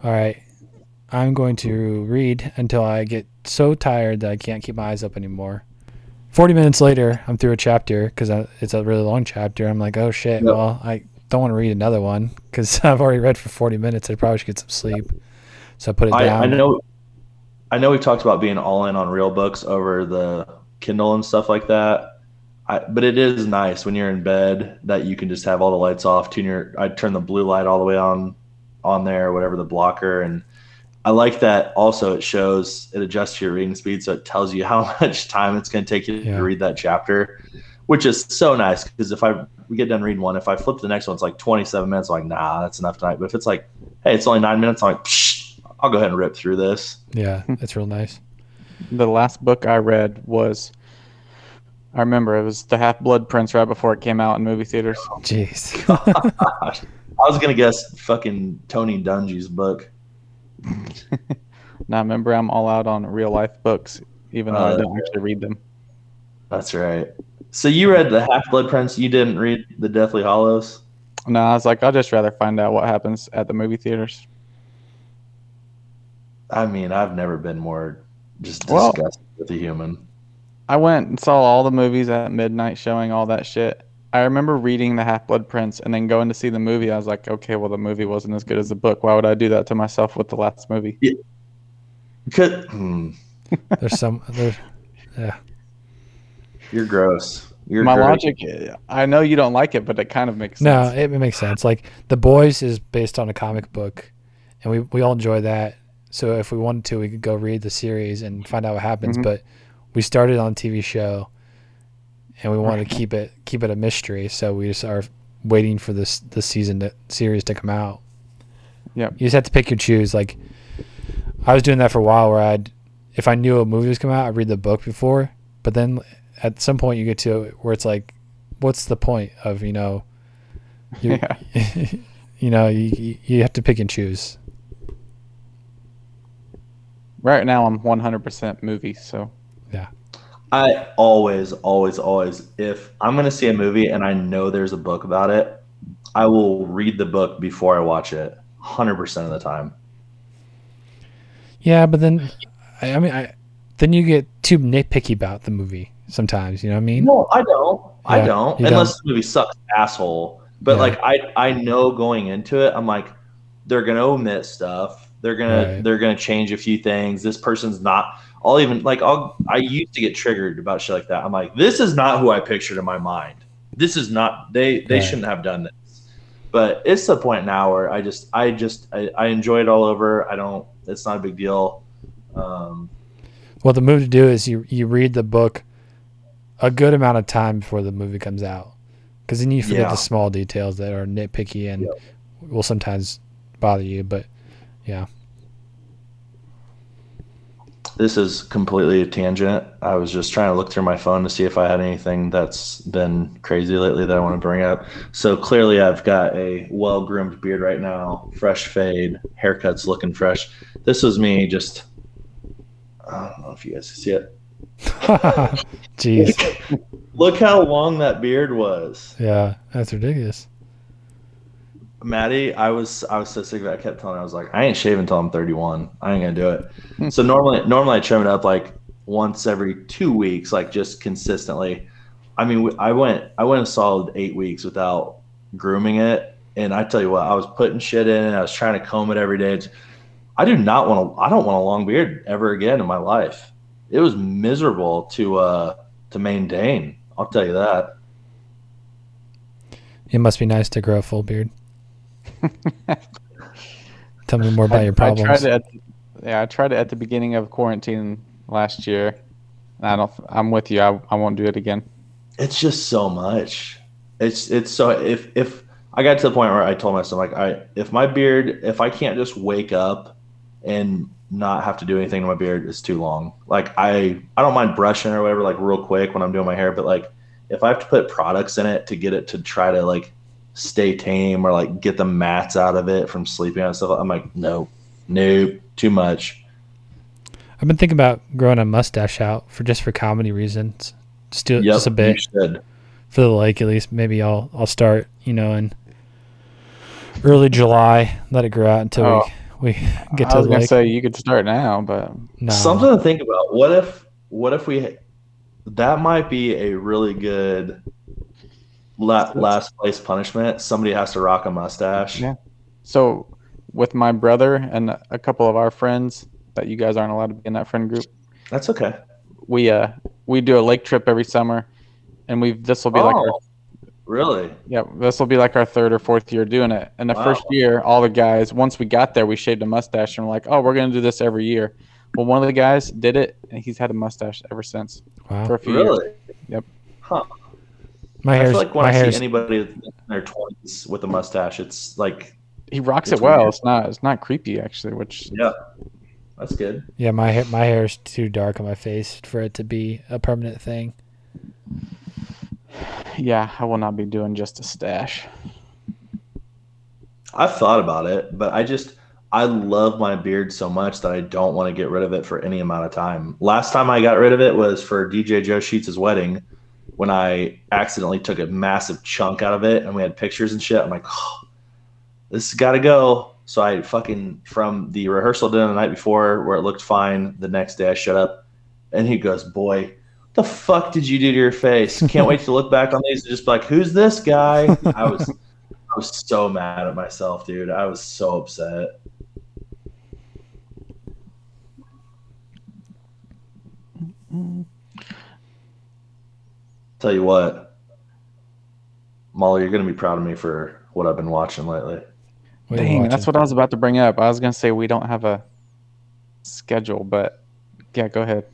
all right, I'm going to read until I get so tired that I can't keep my eyes up anymore. 40 minutes later, I'm through a chapter because it's a really long chapter. I'm like, oh shit, Yep. well, I don't want to read another one because I've already read for 40 minutes. I probably should get some sleep. So I put it I, down. I know. I know we've talked about being all in on real books over the Kindle and stuff like that. I, but it is nice when you're in bed that you can just have all the lights off. Tune your. I turn the blue light all the way on, on there, whatever the blocker, and I like that. Also, it shows it adjusts your reading speed, so it tells you how much time it's going to take you Yeah. to read that chapter, which is so nice. Because if I we get done reading one, if I flip to the next one, it's like 27 minutes. I'm like, nah, that's enough tonight. But if it's like, hey, it's only nine minutes, I'm like, Psh, I'll go ahead and rip through this. yeah, it's real nice. the last book I read was, I remember it was The Half Blood Prince right before it came out in movie theaters. Jeez. Gosh. I was gonna guess fucking Tony Dungy's book. Now remember, I'm all out on real life books, even though Uh, I don't actually read them. That's right. So you read the Half Blood Prince. You didn't read the Deathly Hallows. No, I was like, I'd just rather find out what happens at the movie theaters. I mean, I've never been more just Well- disgusted with a human. I went and saw all the movies at midnight showing, all that shit. I remember reading The Half Blood Prince and then going to see the movie. I was like, okay, well, the movie wasn't as good as the book. Why would I do that to myself with the last movie? Could, hmm, There's some. There's, yeah. you're gross. You're My gross. logic, I know you don't like it, but it kind of makes no, sense. it, it makes sense. Like The Boys is based on a comic book, and we we all enjoy that. So if we wanted to, we could go read the series and find out what happens. Mhm. But we started on a TV show, and we want to keep it keep it a mystery. So we just are waiting for this the season to, series to come out. Yep. You just have to pick your choose. Like I was doing that for a while, where I'd if I knew a movie was coming out, I'd read the book before. But then at some point, you get to where it's like, what's the point of you know? you Yeah. you know, you, you- you have to pick and choose. Right now, I'm 100% movie, so I always, always, always, if I'm going to see a movie and I know there's a book about it, I will read the book before I watch it 100% of the time. Yeah, but then, I, I mean, I then you get too nitpicky about the movie sometimes. You know what I mean? No, I don't. I don't. Unless the movie sucks asshole. But Yeah. like I I know going into it, I'm like, they're gonna omit stuff. They're gonna Right. they're gonna change a few things. This person's not I'll even like I'll I used to get triggered about shit like that. I'm like, this is not who I pictured in my mind. This is not they they Right. shouldn't have done this. But it's the point now where I just I just I, I enjoy it all over. I don't it's not a big deal. Um What the move to do is you you read the book a good amount of time before the movie comes out, because then you forget Yeah. the small details that are nitpicky and Yep. will sometimes bother you. But This is completely a tangent. I was just trying to look through my phone to see if I had anything that's been crazy lately that I want to bring up. So clearly, I've got a well groomed beard right now, fresh fade, haircuts looking fresh. This was me just, I don't know if you guys see it. jeez, Look how long that beard was. yeah, that's ridiculous. Maddie, I was I was so sick of it. I kept telling her I was like, I ain't shaving until I'm 31. I ain't gonna do it. so normally normally I trim it up like once every two weeks, like just consistently. I mean, I went I went a solid eight weeks without grooming it, and I tell you what, I was putting shit in. I was trying to comb it every day. It's- I do not want to. I don't want a long beard ever again in my life. It was miserable to uh to maintain. I'll tell you that. It must be nice to grow a full beard. Tell me more about your I tried problems. at, yeah, I tried it at the beginning of quarantine last year. I don't. I'm with you. I, I won't do it again. It's just so much. It's it's so if if I got to the point where I told myself like I if my beard if I can't just wake up and not have to do anything to my beard, it's too long. Like I I don't mind brushing or whatever like real quick when I'm doing my hair, but like if I have to put products in it to get it to try to like stay tame or like get the mats out of it from sleeping on stuff, I'm like nope, nope, too much. I've been thinking about growing a mustache out for just for comedy reasons. Just do it Yep, just a you bit should. for the like at least. Maybe I'll I'll start you know in early July. Let it grow out until Oh. we we get I to was the gonna lake. say you could start now, but no, Something to think about. What if what if we that might be a really good la- last place punishment. Somebody has to rock a mustache. Yeah. So, with my brother and a couple of our friends that you guys aren't allowed to be in that friend group, That's okay. we uh we do a lake trip every summer, and we this will be like our Oh, really? yeah this will be like our third or fourth year doing it. And the Wow. first year, all the guys once we got there, we shaved a mustache and we're like, oh, we're gonna do this every year. Well, one of the guys did it, and he's had a mustache ever since for wow. a few years. Really? Yep. Huh. My I hair's feel like when I hair's see anybody in their twenties with a mustache, it's like He rocks it well. weird. It's not it's not creepy actually, which yeah, that's good. yeah my hair my hair's too dark on my face for it to be a permanent thing. yeah, I will not be doing just a stash. I've thought about it, but I just I love my beard so much that I don't want to get rid of it for any amount of time. Last time I got rid of it was for DJ Joe Sheets' wedding when I accidentally took a massive chunk out of it and we had pictures and shit. I'm like, oh, this has got to go. So I fucking from the rehearsal dinner the night before where it looked fine. The next day I shut up and he goes, boy, what the fuck did you do to your face? Can't wait to look back on these and just be like, who's this guy? I was I was so mad at myself, dude. I was so upset. Tell you what, Molly, you're gonna be proud of me for what I've been watching lately. What Dang, watching? that's what I was about to bring up. I was gonna say we don't have a schedule, but yeah, go ahead.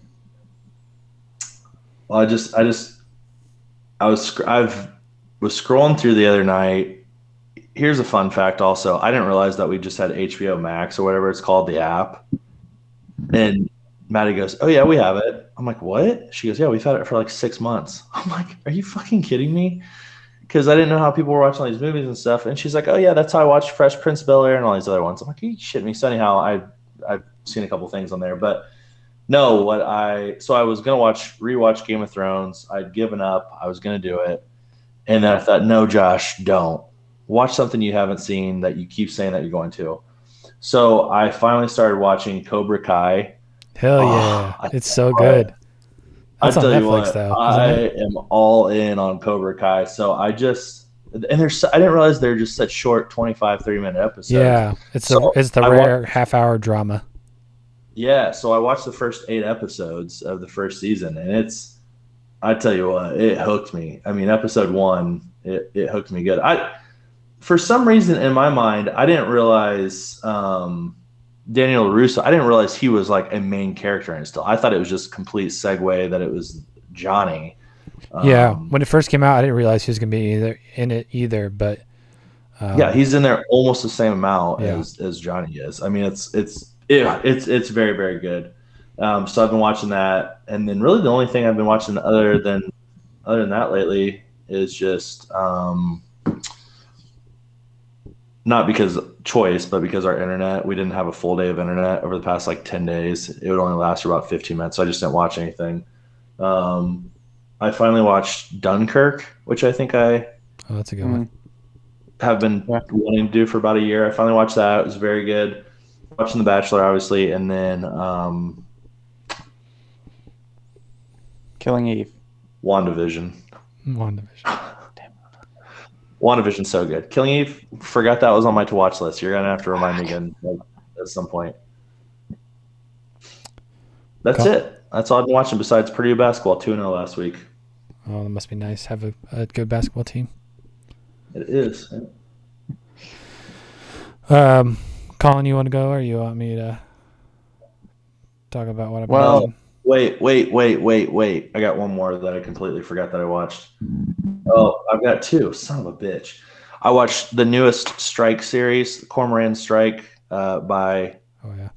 Well, I just, I just, I was, I've was scrolling through the other night. Here's a fun fact. Also, I didn't realize that we just had HBO Max or whatever it's called, the app. And Maddie goes, "Oh yeah, we have it." I'm like, "What?" She goes, "Yeah, we've had it for like six months." I'm like, "Are you fucking kidding me?" Because I didn't know how people were watching all these movies and stuff. And she's like, "Oh yeah, that's how I watched Fresh Prince of Bel Air and all these other ones." I'm like, "Are you me?" So anyhow, I I've seen a couple things on there, but no, what I so I was gonna watch rewatch Game of Thrones. I'd given up. I was gonna do it, and then I thought, no, Josh, don't watch something you haven't seen that you keep saying that you're going to. So I finally started watching Cobra Kai. Hell Oh, yeah, I it's so good. I That's on tell you Netflix what, though. I am all in on Cobra Kai. So I just and there's I didn't realize they're just such short 25 30 minute episodes. Yeah, it's So, the it's the I wa- rare half hour drama. Yeah, so I watched the first eight episodes of the first season, and it's, I tell you what, it hooked me. I mean, episode one, it, it hooked me good. I, for some reason in my mind, I didn't realize um, Daniel Russo. I didn't realize he was like a main character in it still. I thought it was just complete segue that it was Johnny. yeah, Um, when it first came out, I didn't realize he was gonna be either in it either. But um, yeah, he's in there almost the same amount Yeah. as, as Johnny is. I mean, it's it's yeah, it's it's very very good. Um, so I've been watching that, and then really the only thing I've been watching other than other than that lately is just um, not because choice, but because our internet. We didn't have a full day of internet over the past like ten days. It would only last for about fifteen minutes, so I just didn't watch anything. Um, I finally watched Dunkirk, which I think I oh, that's a good one. have been Yeah. wanting to do for about a year. I finally watched that. It was very good. Watching The Bachelor, obviously, and then um, Killing Eve. WandaVision. WandaVision. WandaVision's so good. Killing Eve, forgot that was on my to watch list. You're gonna have to remind me again like, at some point. That's Cool. it. That's all I've been watching besides Purdue basketball 2 0 last week. Oh, that must be nice. Have a, a good basketball team. It is. Um, Colin, you want to go, or you want me to talk about what I've been Well- watching? Wait, wait, wait, wait, wait. I got one more that I completely forgot that I watched. Oh, I've got two. Son of a bitch. I watched the newest Strike series, Cormoran Strike, uh, by Oh yeah.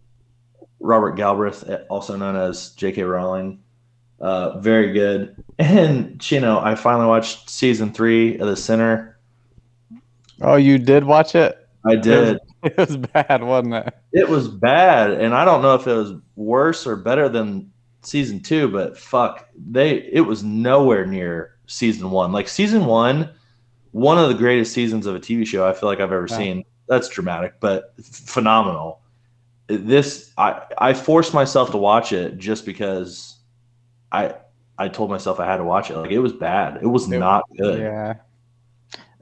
Robert Galbraith, also known as J.K. Rowling. Uh, very good. And, you know, I finally watched season three of The Sinner. Oh, you did watch it? I did. It was bad, wasn't it? It was bad. And I don't know if it was worse or better than season two, but fuck, they it was nowhere near season one. Like season one, one of the greatest seasons of a TV show I feel like I've ever Yeah. seen. That's dramatic, but phenomenal. This I I forced myself to watch it just because I I told myself I had to watch it. Like it was bad. It was It- not good. Yeah.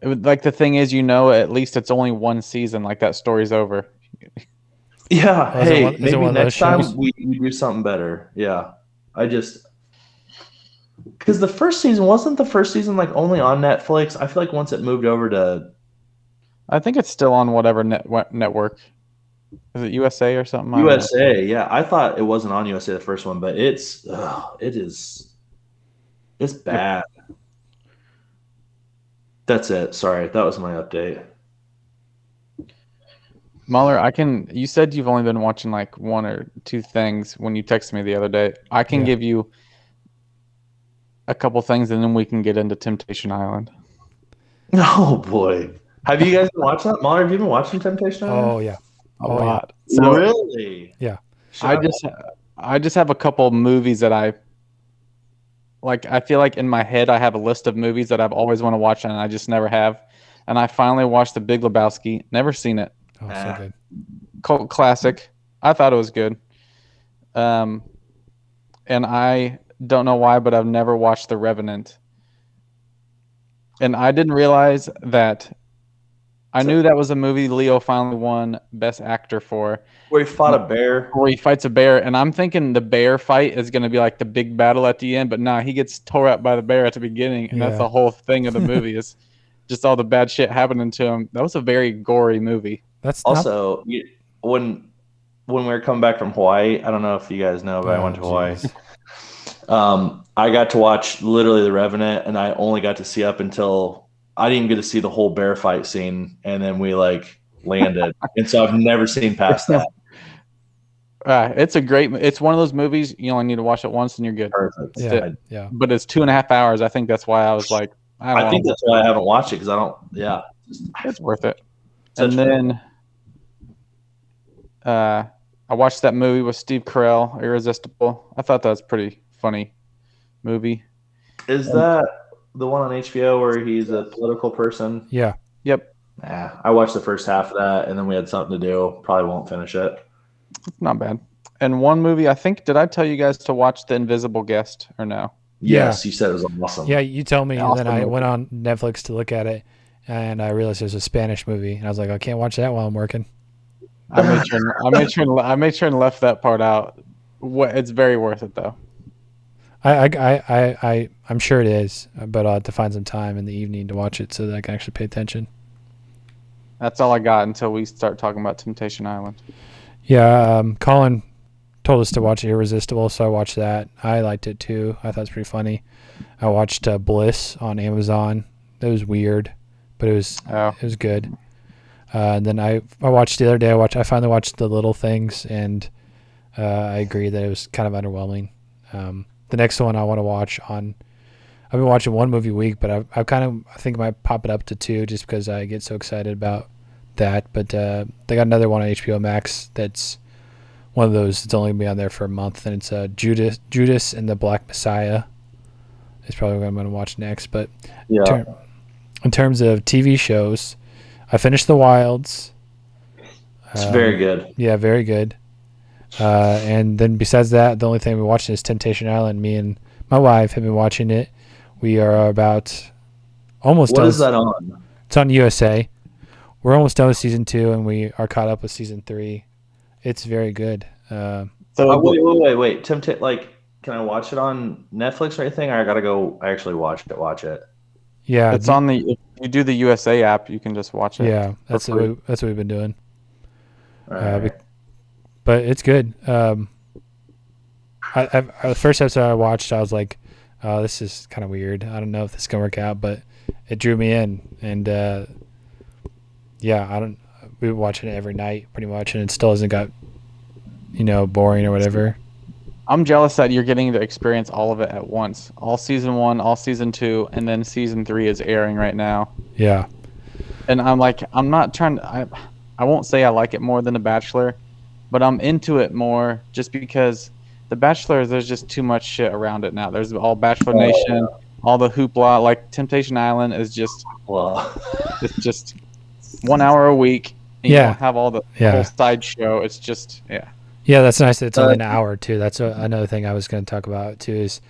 It would, like the thing is, you know, at least it's only one season. Like that story's over. Yeah. Oh, is hey, one- it maybe one of those next time we, we do something better. Yeah. I just because the first season wasn't the first season like only on Netflix. I feel like once it moved over to I think it's still on whatever net, network. Is it USA or something? USA, yeah, I thought it wasn't on USA the first one, but it's ugh, it is it's bad. That's it. Sorry, that was my update. Mahler, I can. You said you've only been watching like one or two things when you texted me the other day. I can Yeah. give you a couple things, and then we can get into Temptation Island. Oh boy, have you guys watched that? Mom, have you been watching Temptation Island? Oh yeah. A Oh, yeah. lot. So really? Yeah. I just, I just have a couple movies that I like. I feel like in my head I have a list of movies that I've always want to watch, and I just never have. And I finally watched The Big Lebowski. Never seen it. Oh, Ah. so good. cult classic. I thought it was good. Um, and I don't know why, but I've never watched The Revenant. And I didn't realize that. I knew that was a movie Leo finally won Best Actor for, where he fought a bear. where he fights a bear. And I'm thinking the bear fight is going to be like the big battle at the end, but nah, he gets tore up by the bear at the beginning, and that's the whole thing of the movie is just all the bad shit happening to him. That was a very gory movie. That's Also, you, when when we were coming back from Hawaii, I don't know if you guys know, but I Oh, went to Hawaii. Jeez. Um, I got to watch literally The Revenant, and I only got to see up until I didn't get to see the whole bear fight scene, and then we like landed, and so I've never seen past that. Uh, it's a great. It's one of those movies you only need to watch it once and you're good. Perfect. Yeah. I, yeah. But it's two and a half hours. I think that's why I was like, I, don't I think that's why I haven't watched it because I don't. Yeah, it's worth it. Such and then, uh, I watched that movie with Steve Carell, Irresistible. I thought that was pretty funny movie. is that the one on HBO where he's a political person? Yeah. Yep, Nah, I watched the first half of that, and then we had something to do. Probably won't finish it. it's not bad. And one movie, I think, did I tell you guys to watch The Invisible Guest or no? Yeah. Yes, you said it was awesome. Yeah, you tell me, and then I movie. went on Netflix to look at it, and I realized it was a Spanish movie, and I was like, I can't watch that while I'm working. I made sure. and- I made sure. and le- I made sure and left that part out. It's very worth it though. I, I, I, I, I'm sure it is, but I'll have to find some time in the evening to watch it so that I can actually pay attention. That's all I got until we start talking about Temptation Island. Yeah, um, Colin told us to watch Irresistible, so I watched that. I liked it too. I thought it was pretty funny. I watched uh, Bliss on Amazon. That was weird, but it was Oh, it was good. Uh, and then I I watched the other day. I watched I finally watched The Little Things, and uh, I agree that it was kind of underwhelming. Um, the next one I want to watch on. I've been watching one movie a week, but I've, I've kind of I think I might pop it up to two just because I get so excited about that. But uh, they got another one on HBO Max that's one of those that's only gonna be on there for a month, and it's uh, Judas Judas and the Black Messiah. Is probably what I'm going to watch next. But yeah. ter- in terms of TV shows, I finished The Wilds. It's Um, very good. Yeah, very good. Uh, and then besides that, the only thing we're watching is Temptation Island. Me and my wife have been watching it. We are about almost What done. is that on? It's on USA. We're almost done with season two, and we are caught up with season three. It's very good. Uh, So wait, wait, wait, wait. Tempt like, can I watch it on Netflix or anything? Or I gotta go I actually watch it. Watch it. yeah, it's the- on the. If you do the USA app, you can just watch it. Yeah, that's what we, that's what we've been doing. All Uh, right. But it's good. Um, I, I, the first episode I watched, I was like, "Oh, this is kind of weird. I don't know if this is gonna work out," but it drew me in, and uh, yeah, I don't. We were watching it every night, pretty much, and it still hasn't got, you know, boring or whatever. I'm jealous that you're getting to experience all of it at once. All season one, all season two, and then season three is airing right now. Yeah, And I'm like, I'm not trying to. I, I won't say I like it more than The Bachelor, but I'm into it more just because The Bachelor, there's just too much shit around it now. There's all Bachelor Nation, all the hoopla. Like Temptation Island is just, well, it's just one hour a week. and you Yeah. don't have all the Yeah. whole side show. It's just, yeah. yeah, that's nice. That it's only Uh, an hour too. That's a, another thing I was going to talk about too. Is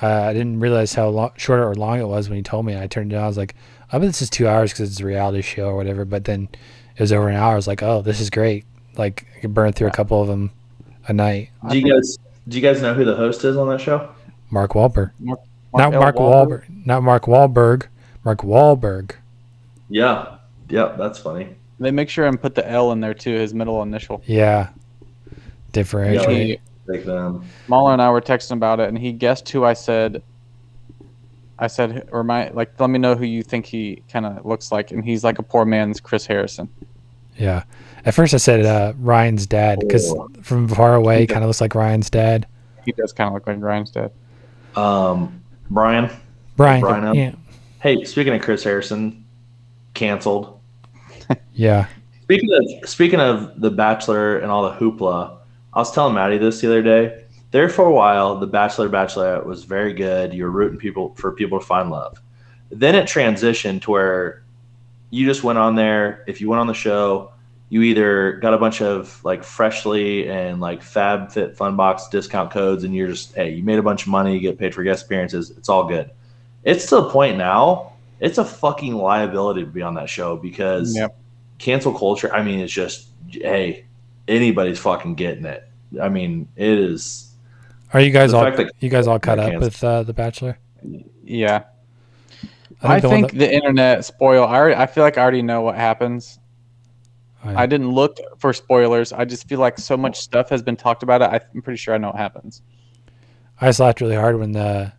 uh, I didn't realize how long, short or long it was when you told me. And I turned it on. I was like, I bet this is two hours because it's a reality show or whatever. But then it was over an hour. I was like, oh, this is great. Like I could burn through a couple of them a night. do you guys do you guys know who the host is on that show? Mark Wahlberg, Mark not L. Mark Wahlberg, not Mark Wahlberg, Mark Wahlberg. Yeah. Yep. That's funny. They make sure and put the L in there too, his middle initial. Yeah, differentiate. Yeah. Like them. Mahler and I were texting about it, and he guessed who I said. I said, or my like, let me know who you think he kind of looks like, and he's like a poor man's Chris Harrison. Yeah. At first I said uh, Ryan's dad because Oh. from far away, kind of looks like Ryan's dad. He does kind of look like Ryan's dad. Um, Brian. Brian. Brian up. yeah. Hey, speaking of Chris Harrison, canceled. Yeah. Speaking of speaking of the Bachelor and all the hoopla, I was telling Maddie this the other day. There for a while, the Bachelor Bachelorette was very good. You were rooting people for people to find love. Then it transitioned to where you just went on there. If you went on the show, you either got a bunch of like freshly and like Fab Fit Fun Box discount codes, and you're just hey, you made a bunch of money, you get paid for guest appearances. It's all good. It's to the point now. It's a fucking liability to be on that show because Yep. cancel culture. I mean, it's just hey, anybody's fucking getting it. I mean, it is. Are you guys all that- you guys all caught up can't- with uh, the Bachelor? Yeah, I the think, that- the internet spoil. I already, I feel like I already know what happens. oh, yeah. I didn't look for spoilers. I just feel like so much stuff has been talked about it. I'm pretty sure I know what happens. I just laughed really hard when uh,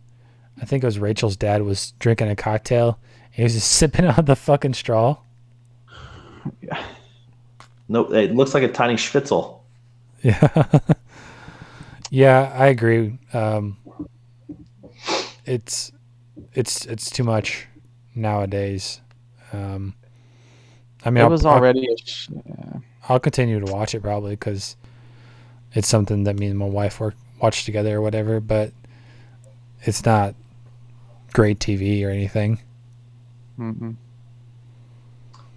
I think it was Rachel's dad was drinking a cocktail. And he was just sipping on the fucking straw. Yeah. Nope, it looks like a tiny schwitzel. Yeah. yeah, I agree. Um, it's it's it's too much nowadays. Um, I mean, it I'll, was I'll- already. A sh- yeah. I'll continue to watch it probably because it's something that me and my wife work watch together or whatever. But it's not great TV or anything. Mhm.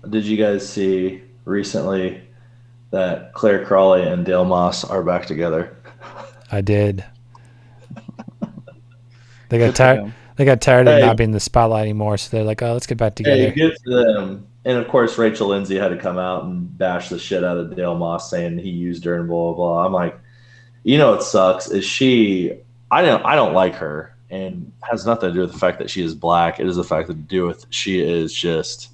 Did you guys see recently that Clare Crawley and Dale Moss are back together? I did. They got Good tired. They got tired of Hey. not being in the spotlight anymore, so they're like, "Oh, let's get back Hey, together." good for them. And of course, Rachel Lindsay had to come out and bash the shit out of Dale Moss, saying he used her and blah blah blah. I'm like, you know, it sucks is she. I don't. I don't like her, and has nothing to do with the fact that she is black. It is the fact that to do with she is just.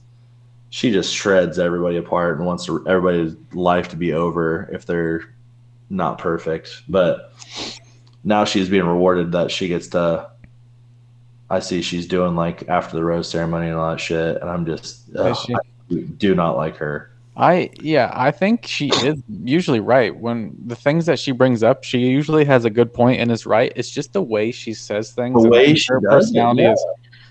She just shreds everybody apart and wants everybody's life to be over if they're not perfect. But now she's being rewarded that she gets to I see she's doing like after the rose ceremony and all that shit, and I'm just ugh, I do not like her. I yeah, I think she is usually right. When the things that she brings up, she usually has a good point and is right. It's just the way she says things. The way she her does it, personality yeah. is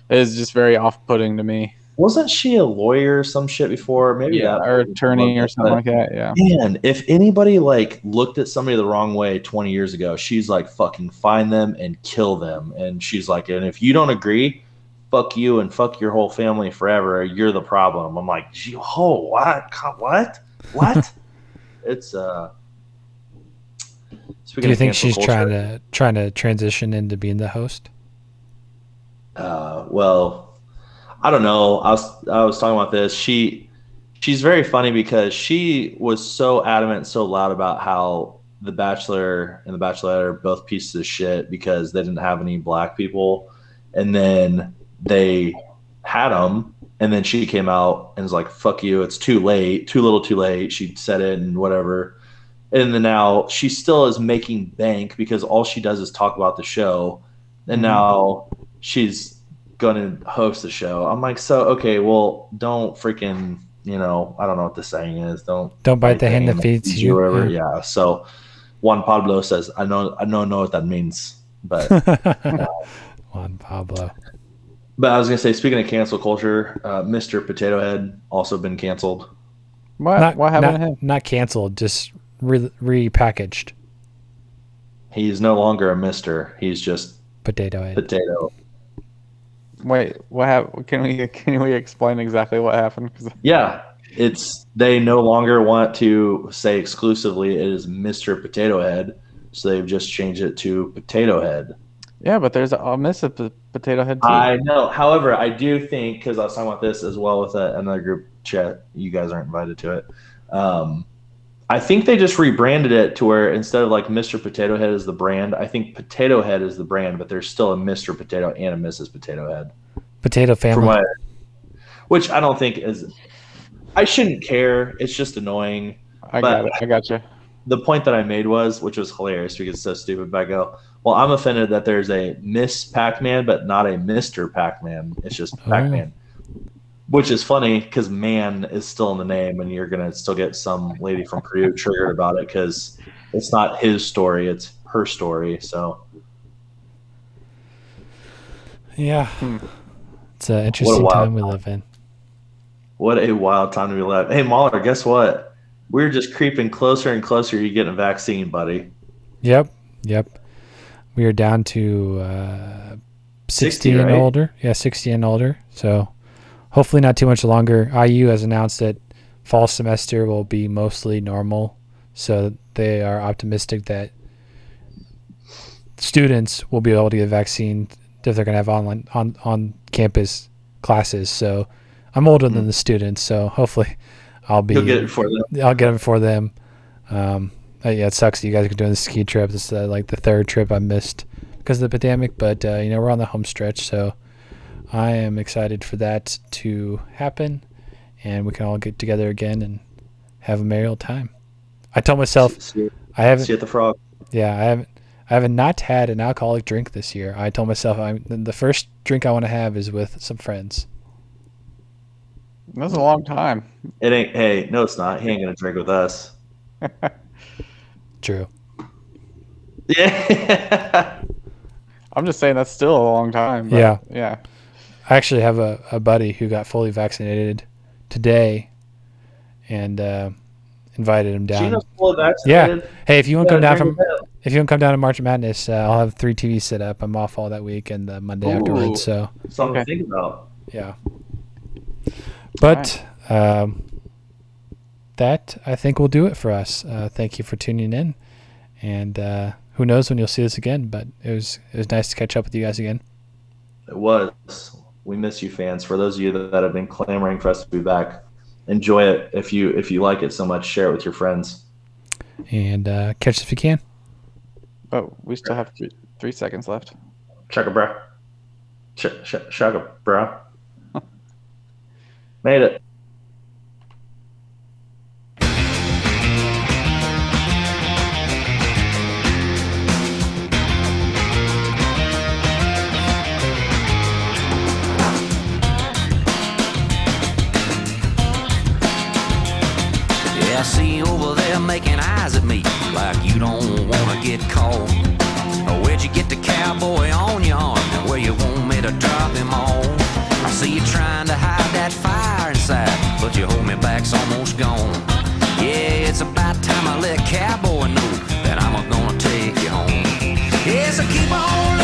is just very off-putting to me. Wasn't she a lawyer or some shit before? Maybe Yeah, that or attorney or something like that. Yeah. Man, if anybody like looked at somebody the wrong way 20 years ago, she's like fucking find them and kill them. And she's like, and if you don't agree, fuck you and fuck your whole family forever. You're the problem. I'm like, gee, oh, what? What? What? it's uh. Do you think she's trying to trying to transition into being the host? Uh, well, I don't know. I was I was talking about this. She she's very funny because she was so adamant, so loud about how the Bachelor and the Bachelorette are both pieces of shit because they didn't have any black people, and then they had them, and then she came out and was like, "Fuck you! It's too late, too little, too late." She said it and whatever, and then now she still is making bank because all she does is talk about the show, and mm-hmm. now she's gonna host the show. I'm like, so okay, well, don't freaking, you know, I don't know what the saying is. Don't Don't bite the hand that feeds you. or whatever. Yeah. So Juan Pablo says, I know, I don't know what that means, but Juan Pablo. but I was gonna say, speaking of cancel culture, uh, Mr. Potato Head also been canceled. What? Not, what happened not, to him? not canceled, just re- repackaged He's no longer a Mister. He's just potato head. potato. Wait, what happened? Can we can we explain exactly what happened? Yeah, it's they no longer want to say exclusively it is Mr. Potato Head, so they've just changed it to Potato Head. yeah, but there's a, miss a p- potato head too. I know. However, I do think because I was talking about this as well with a, another group chat. You guys aren't invited to it. Um, I think they just rebranded it to where instead of like Mr. Potato Head is the brand, I think Potato Head is the brand, but there's still a Mr. Potato and a Mrs. Potato Head. Potato From family. what, which I don't think is. I shouldn't care. It's just annoying. I but- got it. I got you. the point that I made was, which was hilarious because it's so stupid, but I go, well, I'm offended that there's a Miss Pac Man, but not a Mr. Pac Man. It's just oh. Pac Man. Which is funny because man is still in the name, and you're going to still get some lady from Purdue triggered about it because it's not his story, it's her story. So, Yeah. Hmm. It's an interesting wild time we live in. what a wild time to be alive. Hey, Mahler, guess what? We're just creeping closer and closer. You getting a vaccine, buddy. Yep. Yep. We are down to uh, 60, 60, and right? older. Yeah, 60 and older. So hopefully not too much longer. IU has announced that fall semester will be mostly normal. So they are optimistic that students will be able to get a vaccine if they're going to have online on on campus classes. So I'm older than the students, so hopefully I'll be You'll get it before then. I'll get them for them. Um, yeah, it sucks that you guys are doing the ski trip. This is uh, like the third trip I missed because of the pandemic, but uh, you know we're on the home stretch, so I am excited for that to happen, and we can all get together again and have a merry old time. I told myself See, I haven't. see at the frog. Yeah, I haven't. I haven't not had an alcoholic drink this year. I told myself I'm the first drink I want to have is with some friends. That's a long time. It ain't. Hey, no, it's not. He ain't gonna drink with us. True. Yeah. I'm just saying that's still a long time. but Yeah. Yeah. I actually have a, a buddy who got fully vaccinated today, and uh, invited him down. Gino's fully. Hey, if you want to come down from if you want to come down to March Madness, uh, I'll have three TVs set up. I'm off all that week and the Monday Ooh. afterwards. So Something Okay. to think about. yeah. But um, that I think will do it for us. Uh, thank you for tuning in, and uh, who knows when you'll see us again. But it was it was nice to catch up with you guys again. It was. We miss you, fans. For those of you that, that have been clamoring for us to be back, enjoy it. If you if you like it so much, share it with your friends. And uh, catch if you can. But we still have three, three seconds left. Chugga bro. Ch- ch- chugga bro. Made it. I see you over there making eyes at me like you don't wanna get caught. Oh, where'd you get the cowboy on your arm where you want me to drop him on? I see you trying to hide that fire inside, but your hold me back's almost gone. Yeah, it's about time I let cowboy know that I'm gonna take you home. Yes, yeah, so I keep on.